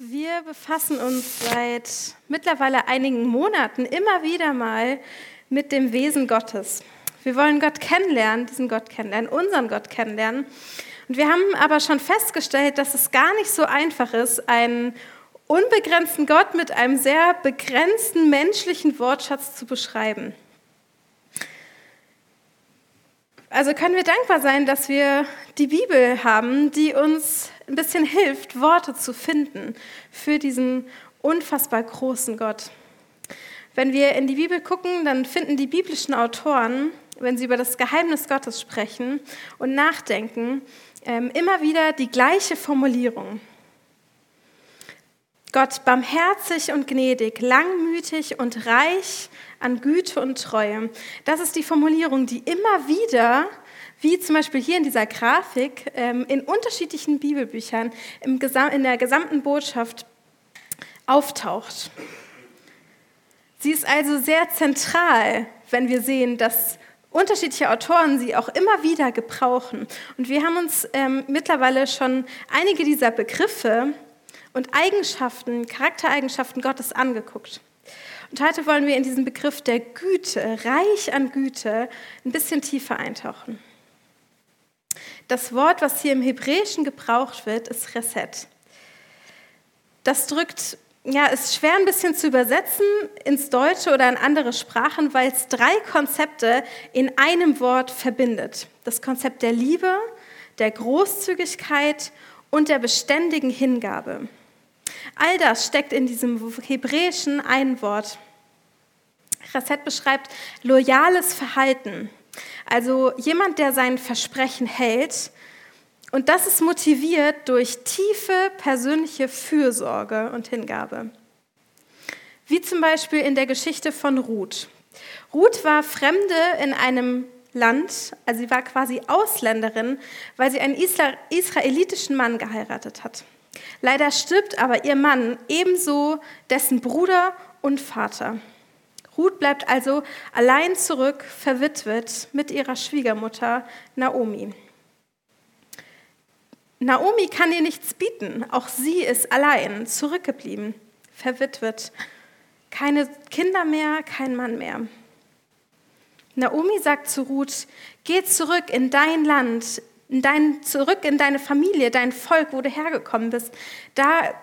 Wir befassen uns seit mittlerweile einigen Monaten immer wieder mal mit dem Wesen Gottes. Wir wollen Gott kennenlernen, diesen Gott kennenlernen, unseren Gott kennenlernen. Und wir haben aber schon festgestellt, dass es gar nicht so einfach ist, einen unbegrenzten Gott mit einem sehr begrenzten menschlichen Wortschatz zu beschreiben. Also können wir dankbar sein, dass wir die Bibel haben, die uns ein bisschen hilft, Worte zu finden für diesen unfassbar großen Gott. Wenn wir in die Bibel gucken, dann finden die biblischen Autoren, wenn sie über das Geheimnis Gottes sprechen und nachdenken, ähm, immer wieder die gleiche Formulierung. Gott barmherzig und gnädig, langmütig und reich an Güte und Treue. Das ist die Formulierung, die immer wieder wie zum Beispiel hier in dieser Grafik ähm, in unterschiedlichen Bibelbüchern in der gesamten Botschaft auftaucht. Sie ist also sehr zentral, wenn wir sehen, dass unterschiedliche Autoren sie auch immer wieder gebrauchen. Und wir haben uns ähm, mittlerweile schon einige dieser Begriffe und Eigenschaften, Charaktereigenschaften Gottes angeguckt. Und heute wollen wir in diesen Begriff der Güte, reich an Güte, ein bisschen tiefer eintauchen. Das Wort, was hier im Hebräischen gebraucht wird, ist Reset. Das drückt, ja, ist schwer ein bisschen zu übersetzen ins Deutsche oder in andere Sprachen, weil es drei Konzepte in einem Wort verbindet. Das Konzept der Liebe, der Großzügigkeit und der beständigen Hingabe. All das steckt in diesem hebräischen ein Wort. Reset beschreibt loyales Verhalten, also jemand, der sein Versprechen hält. Und das ist motiviert durch tiefe persönliche Fürsorge und Hingabe. Wie zum Beispiel in der Geschichte von Ruth. Ruth war Fremde in einem Land, also sie war quasi Ausländerin, weil sie einen israelitischen Mann geheiratet hat. Leider stirbt aber ihr Mann ebenso dessen Bruder und Vater. Ruth bleibt also allein zurück, verwitwet mit ihrer Schwiegermutter Naomi. Naomi kann ihr nichts bieten, auch sie ist allein, zurückgeblieben, verwitwet. Keine Kinder mehr, kein Mann mehr. Naomi sagt zu Ruth, geh zurück in dein Land, in dein, zurück in deine Familie, dein Volk, wo du hergekommen bist. Da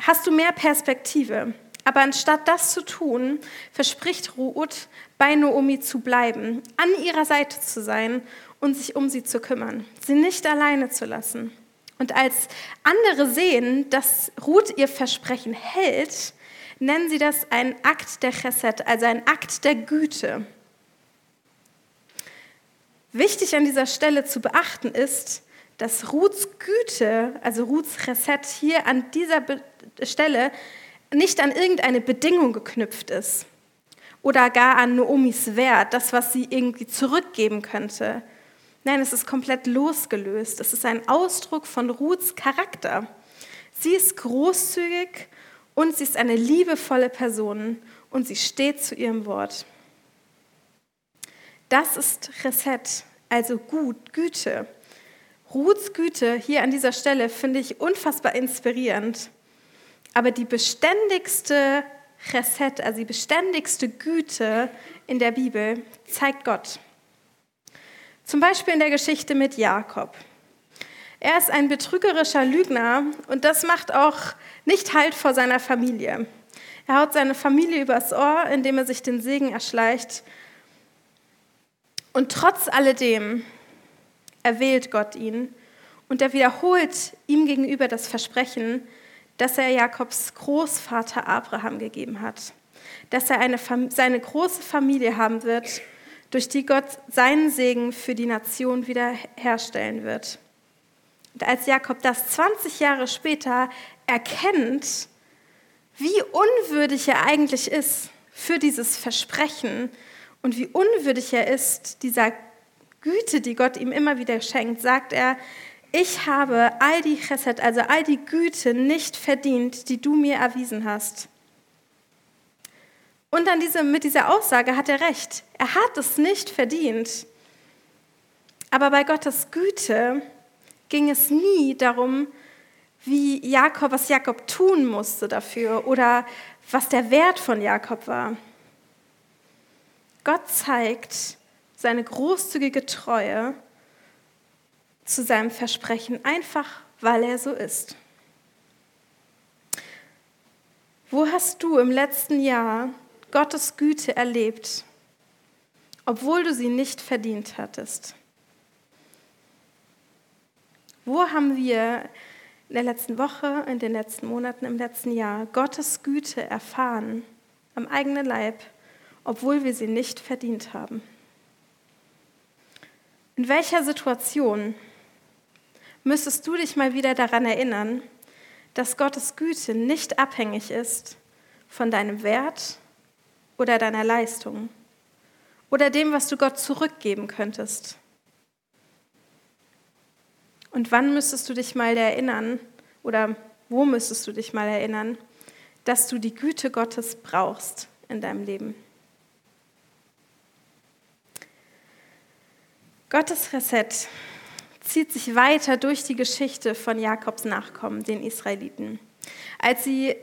hast du mehr Perspektive. Aber anstatt das zu tun, verspricht Ruth, bei Naomi zu bleiben, an ihrer Seite zu sein und sich um sie zu kümmern, sie nicht alleine zu lassen. Und als andere sehen, dass Ruth ihr Versprechen hält, nennen sie das einen Akt der Chesed, also einen Akt der Güte. Wichtig an dieser Stelle zu beachten ist, dass Ruths Güte, also Ruths Chesed hier an dieser Stelle nicht an irgendeine Bedingung geknüpft ist oder gar an Noomis Wert, das, was sie irgendwie zurückgeben könnte. Nein, es ist komplett losgelöst. Es ist ein Ausdruck von Ruths Charakter. Sie ist großzügig und sie ist eine liebevolle Person und sie steht zu ihrem Wort. Das ist Reset, also Gut, Güte. Ruths Güte hier an dieser Stelle finde ich unfassbar inspirierend. Aber die beständigste Reset, also die beständigste Güte in der Bibel, zeigt Gott. Zum Beispiel in der Geschichte mit Jakob. Er ist ein betrügerischer Lügner und das macht auch nicht Halt vor seiner Familie. Er haut seine Familie übers Ohr, indem er sich den Segen erschleicht. Und trotz alledem erwählt Gott ihn und er wiederholt ihm gegenüber das Versprechen, das er Jakobs Großvater Abraham gegeben hat, dass er eine, seine große Familie haben wird, durch die Gott seinen Segen für die Nation wiederherstellen wird. Und als Jakob das 20 Jahre später erkennt, wie unwürdig er eigentlich ist für dieses Versprechen und wie unwürdig er ist dieser Güte, die Gott ihm immer wieder schenkt, sagt er, ich habe all die Chesed, also all die Güte nicht verdient, die du mir erwiesen hast. Und dann diese, mit dieser Aussage hat er recht. Er hat es nicht verdient. Aber bei Gottes Güte ging es nie darum, wie Jakob, was Jakob tun musste dafür oder was der Wert von Jakob war. Gott zeigt seine großzügige Treue zu seinem Versprechen, einfach weil er so ist. Wo hast du im letzten Jahr Gottes Güte erlebt, obwohl du sie nicht verdient hattest? Wo haben wir in der letzten Woche, in den letzten Monaten, im letzten Jahr Gottes Güte erfahren am eigenen Leib, obwohl wir sie nicht verdient haben? In welcher Situation müsstest du dich mal wieder daran erinnern, dass Gottes Güte nicht abhängig ist von deinem Wert oder deiner Leistung oder dem, was du Gott zurückgeben könntest? Und wann müsstest du dich mal erinnern, oder wo müsstest du dich mal erinnern, dass du die Güte Gottes brauchst in deinem Leben? Gottes Reset zieht sich weiter durch die Geschichte von Jakobs Nachkommen, den Israeliten. Als sie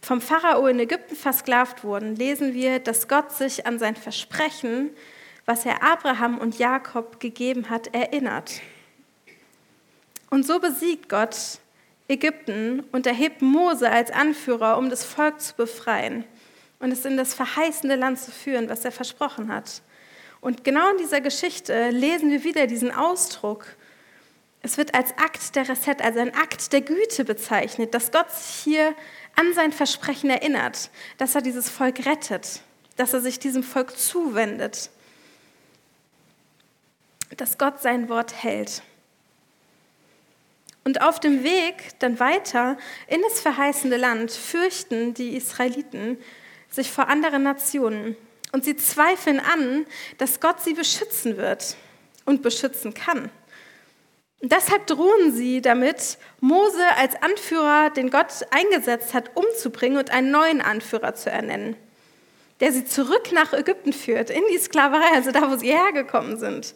vom Pharao in Ägypten versklavt wurden, lesen wir, dass Gott sich an sein Versprechen, was er Abraham und Jakob gegeben hat, erinnert. Und so besiegt Gott Ägypten und erhebt Mose als Anführer, um das Volk zu befreien und es in das verheißende Land zu führen, was er versprochen hat. Und genau in dieser Geschichte lesen wir wieder diesen Ausdruck. Es wird als Akt der Reset, also ein Akt der Güte bezeichnet, dass Gott sich hier an sein Versprechen erinnert, dass er dieses Volk rettet, dass er sich diesem Volk zuwendet, dass Gott sein Wort hält. Und auf dem Weg dann weiter in das verheißende Land fürchten die Israeliten sich vor anderen Nationen. Und sie zweifeln an, dass Gott sie beschützen wird und beschützen kann. Und deshalb drohen sie damit, Mose als Anführer, den Gott eingesetzt hat, umzubringen und einen neuen Anführer zu ernennen, der sie zurück nach Ägypten führt, in die Sklaverei, also da, wo sie hergekommen sind.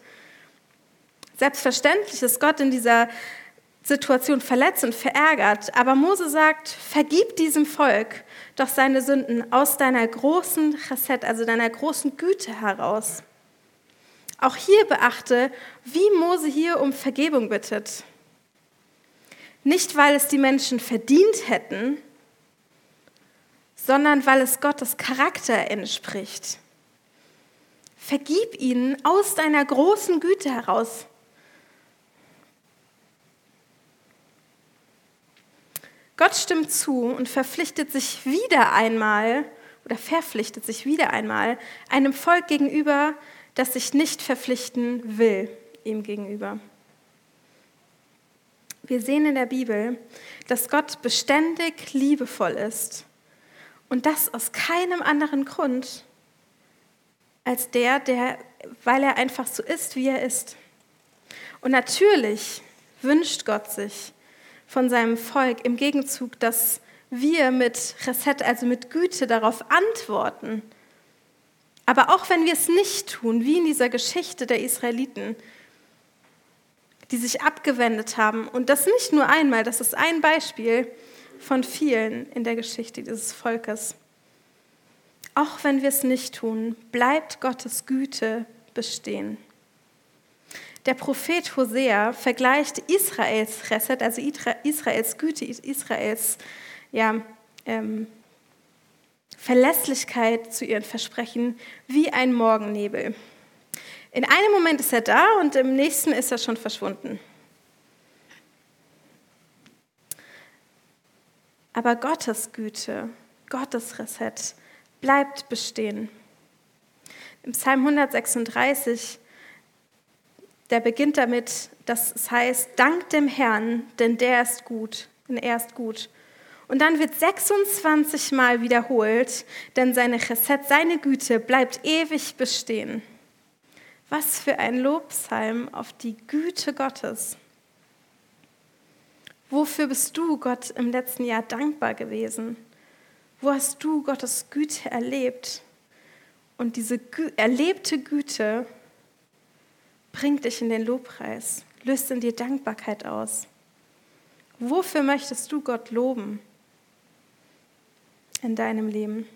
Selbstverständlich ist Gott in dieser Situation verletzt und verärgert. Aber Mose sagt, vergib diesem Volk doch seine Sünden aus deiner großen Chesed, also deiner großen Güte heraus. Auch hier beachte, wie Mose hier um Vergebung bittet. Nicht, weil es die Menschen verdient hätten, sondern weil es Gottes Charakter entspricht. Vergib ihnen aus deiner großen Güte heraus. Gott stimmt zu und verpflichtet sich wieder einmal oder verpflichtet sich wieder einmal einem Volk gegenüber, das sich nicht verpflichten will ihm gegenüber. Wir sehen in der Bibel, dass Gott beständig liebevoll ist und das aus keinem anderen Grund als der, der, weil er einfach so ist, wie er ist. Und natürlich wünscht Gott sich, von seinem Volk im Gegenzug, dass wir mit Reset, also mit Güte darauf antworten. Aber auch wenn wir es nicht tun, wie in dieser Geschichte der Israeliten, die sich abgewendet haben, und das nicht nur einmal, das ist ein Beispiel von vielen in der Geschichte dieses Volkes. Auch wenn wir es nicht tun, bleibt Gottes Güte bestehen. Der Prophet Hosea vergleicht Israels Reset, also Israels Güte, Israels ja, ähm, Verlässlichkeit zu ihren Versprechen wie ein Morgennebel. In einem Moment ist er da und im nächsten ist er schon verschwunden. Aber Gottes Güte, Gottes Reset bleibt bestehen. Im Psalm 136 der beginnt damit, dass es heißt, dank dem Herrn, denn der ist gut, denn er ist gut. Und dann wird 26 Mal wiederholt, denn seine Chesed, seine Güte bleibt ewig bestehen. Was für ein Lobpsalm auf die Güte Gottes. Wofür bist du Gott im letzten Jahr dankbar gewesen? Wo hast du Gottes Güte erlebt? Und diese erlebte Güte bringt dich in den Lobpreis, löst in dir Dankbarkeit aus. Wofür möchtest du Gott loben in deinem Leben?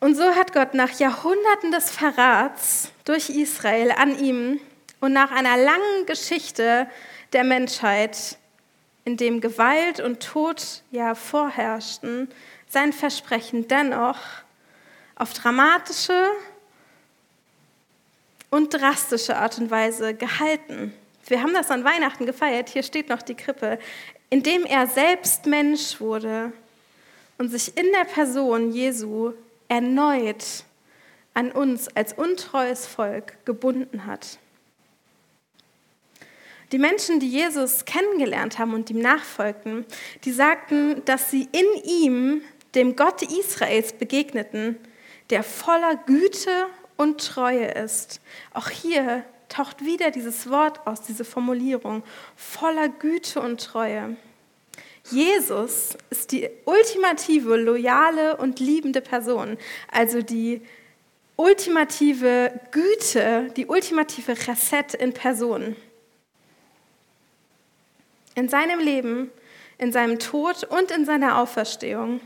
Und so hat Gott nach Jahrhunderten des Verrats durch Israel an ihm und nach einer langen Geschichte der Menschheit, in dem Gewalt und Tod ja vorherrschten, sein Versprechen dennoch auf dramatische und drastische Art und Weise gehalten. Wir haben das an Weihnachten gefeiert, hier steht noch die Krippe, indem er selbst Mensch wurde und sich in der Person Jesu erneut an uns als untreues Volk gebunden hat. Die Menschen, die Jesus kennengelernt haben und ihm nachfolgten, die sagten, dass sie in ihm dem Gott Israels begegneten, der voller Güte und Treue ist. Auch hier taucht wieder dieses Wort aus, diese Formulierung, voller Güte und Treue. Jesus ist die ultimative, loyale und liebende Person, also die ultimative Güte, die ultimative Chesed in Person. In seinem Leben, in seinem Tod und in seiner Auferstehung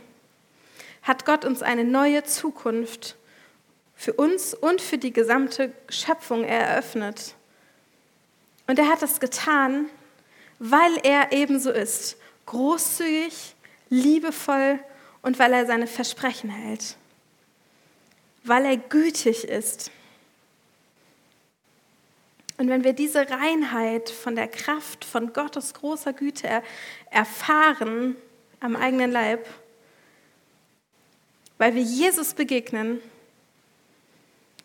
hat Gott uns eine neue Zukunft für uns und für die gesamte Schöpfung eröffnet. Und er hat das getan, weil er ebenso ist, großzügig, liebevoll und weil er seine Versprechen hält, weil er gütig ist. Und wenn wir diese Reinheit von der Kraft von Gottes großer Güte erfahren am eigenen Leib, weil wir Jesus begegnen,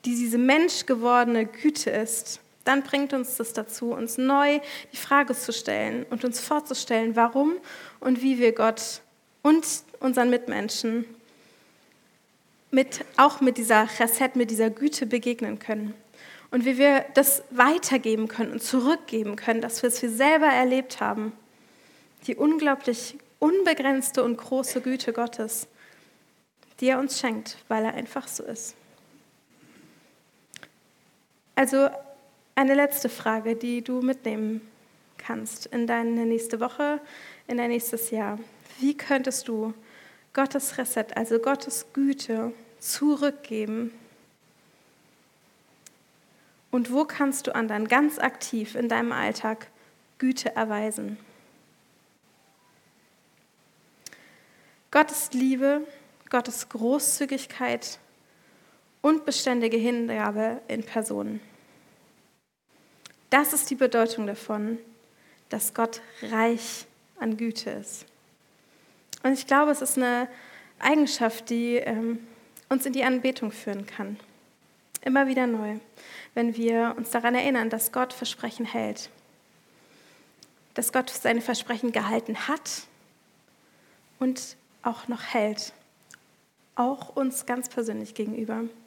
die diese menschgewordene Güte ist, dann bringt uns das dazu, uns neu die Frage zu stellen und uns vorzustellen, warum und wie wir Gott und unseren Mitmenschen mit, auch mit dieser Chesed, mit dieser Güte begegnen können. Und wie wir das weitergeben können und zurückgeben können, dass wir es wir selber erlebt haben. Die unglaublich unbegrenzte und große Güte Gottes, die er uns schenkt, weil er einfach so ist. Also eine letzte Frage, die du mitnehmen kannst in deine nächste Woche, in dein nächstes Jahr. Wie könntest du Gottes Reset, also Gottes Güte, zurückgeben? Und wo kannst du anderen ganz aktiv in deinem Alltag Güte erweisen? Gottes Liebe, Gottes Großzügigkeit und beständige Hingabe in Personen. Das ist die Bedeutung davon, dass Gott reich an Güte ist. Und ich glaube, es ist eine Eigenschaft, die ähm, uns in die Anbetung führen kann. Immer wieder neu, wenn wir uns daran erinnern, dass Gott Versprechen hält. Dass Gott seine Versprechen gehalten hat und auch noch hält. Auch uns ganz persönlich gegenüber.